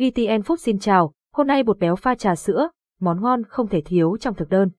ETN Food xin chào, hôm nay bột béo pha trà sữa, món ngon không thể thiếu trong thực đơn.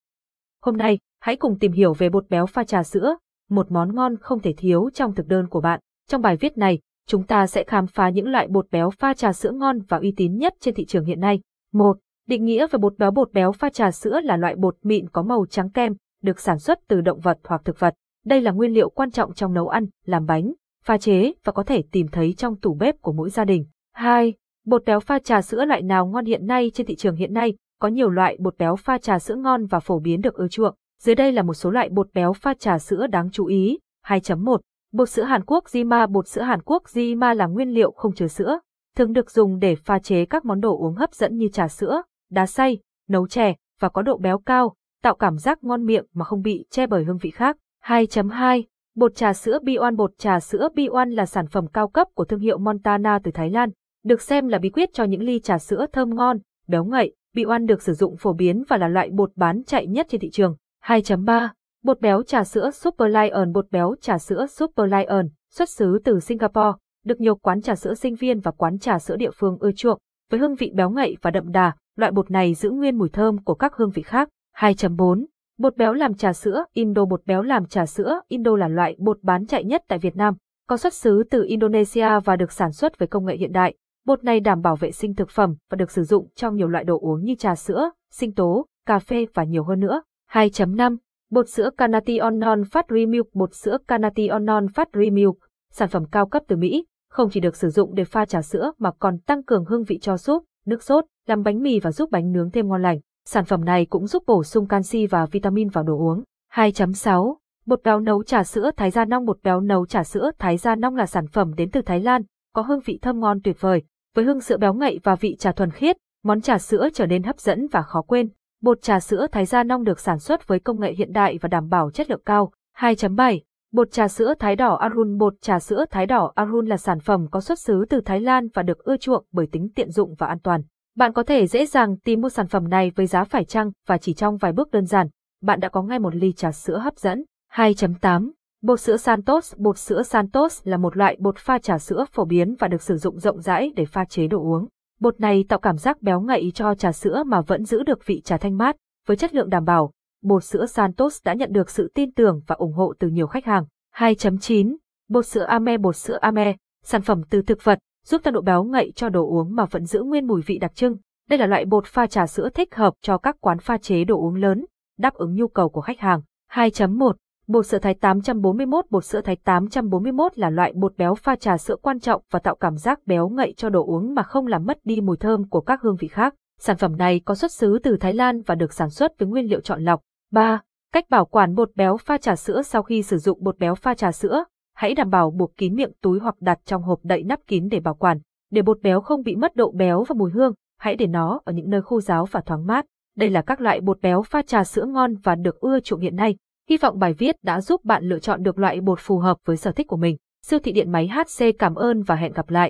Hôm nay, hãy cùng tìm hiểu về bột béo pha trà sữa, một món ngon không thể thiếu trong thực đơn của bạn. Trong bài viết này, chúng ta sẽ khám phá những loại bột béo pha trà sữa ngon và uy tín nhất trên thị trường hiện nay. 1. Định nghĩa về bột béo bột béo pha trà sữa là loại bột mịn có màu trắng kem, được sản xuất từ động vật hoặc thực vật. Đây là nguyên liệu quan trọng trong nấu ăn, làm bánh, pha chế và có thể tìm thấy trong tủ bếp của mỗi gia đình. 2. Bột béo pha trà sữa loại nào ngon hiện nay trên thị trường hiện nay, có nhiều loại bột béo pha trà sữa ngon và phổ biến được ưa chuộng. Dưới đây là một số loại bột béo pha trà sữa đáng chú ý. 2.1. Bột sữa Hàn Quốc Jima Bột sữa Hàn Quốc Jima là nguyên liệu không chứa sữa, thường được dùng để pha chế các món đồ uống hấp dẫn như trà sữa, đá xay, nấu chè và có độ béo cao, tạo cảm giác ngon miệng mà không bị che bởi hương vị khác. 2.2. Bột trà sữa B1 Bột trà sữa B1 là sản phẩm cao cấp của thương hiệu Montana từ Thái Lan, được xem là bí quyết cho những ly trà sữa thơm ngon, béo ngậy. bị oan được sử dụng phổ biến và là loại bột bán chạy nhất trên thị trường. 2.3. Bột béo trà sữa Super Lion Bột béo trà sữa Super Lion, xuất xứ từ Singapore, được nhiều quán trà sữa sinh viên và quán trà sữa địa phương ưa chuộng. Với hương vị béo ngậy và đậm đà, loại bột này giữ nguyên mùi thơm của các hương vị khác. 2.4. Bột béo làm trà sữa Indo Bột béo làm trà sữa Indo là loại bột bán chạy nhất tại Việt Nam, có xuất xứ từ Indonesia và được sản xuất với công nghệ hiện đại. Bột này đảm bảo vệ sinh thực phẩm và được sử dụng trong nhiều loại đồ uống như trà sữa, sinh tố, cà phê và nhiều hơn nữa. 2.5. Bột sữa Canation Non Fat Remilk Bột sữa Canation Non Fat Remilk, sản phẩm cao cấp từ Mỹ, không chỉ được sử dụng để pha trà sữa mà còn tăng cường hương vị cho súp, nước sốt, làm bánh mì và giúp bánh nướng thêm ngon lành. Sản phẩm này cũng giúp bổ sung canxi và vitamin vào đồ uống. 2.6. Bột béo nấu trà sữa Thái Gia Nong Bột béo nấu trà sữa Thái Gia Nong là sản phẩm đến từ Thái Lan, có hương vị thơm ngon tuyệt vời. Với hương sữa béo ngậy và vị trà thuần khiết, món trà sữa trở nên hấp dẫn và khó quên. Bột trà sữa Thái Gia Nong được sản xuất với công nghệ hiện đại và đảm bảo chất lượng cao. 2.7. Bột trà sữa Thái đỏ Arun Bột trà sữa Thái đỏ Arun là sản phẩm có xuất xứ từ Thái Lan và được ưa chuộng bởi tính tiện dụng và an toàn. Bạn có thể dễ dàng tìm mua sản phẩm này với giá phải chăng và chỉ trong vài bước đơn giản, bạn đã có ngay một ly trà sữa hấp dẫn. 2.8 Bột sữa Santos Bột sữa Santos là một loại bột pha trà sữa phổ biến và được sử dụng rộng rãi để pha chế đồ uống. Bột này tạo cảm giác béo ngậy cho trà sữa mà vẫn giữ được vị trà thanh mát, với chất lượng đảm bảo. Bột sữa Santos đã nhận được sự tin tưởng và ủng hộ từ nhiều khách hàng. 2.9 Bột sữa Ame Bột sữa Ame, sản phẩm từ thực vật, giúp tăng độ béo ngậy cho đồ uống mà vẫn giữ nguyên mùi vị đặc trưng. Đây là loại bột pha trà sữa thích hợp cho các quán pha chế đồ uống lớn, đáp ứng nhu cầu của khách hàng. 2.1 Bột sữa Thái 841 Bột sữa Thái 841 là loại bột béo pha trà sữa quan trọng và tạo cảm giác béo ngậy cho đồ uống mà không làm mất đi mùi thơm của các hương vị khác. Sản phẩm này có xuất xứ từ Thái Lan và được sản xuất với nguyên liệu chọn lọc. 3. Cách bảo quản bột béo pha trà sữa sau khi sử dụng bột béo pha trà sữa, hãy đảm bảo buộc kín miệng túi hoặc đặt trong hộp đậy nắp kín để bảo quản. Để bột béo không bị mất độ béo và mùi hương, hãy để nó ở những nơi khô ráo và thoáng mát. Đây là các loại bột béo pha trà sữa ngon và được ưa chuộng hiện nay. Hy vọng bài viết đã giúp bạn lựa chọn được loại bột phù hợp với sở thích của mình. Siêu thị điện máy HC cảm ơn và hẹn gặp lại.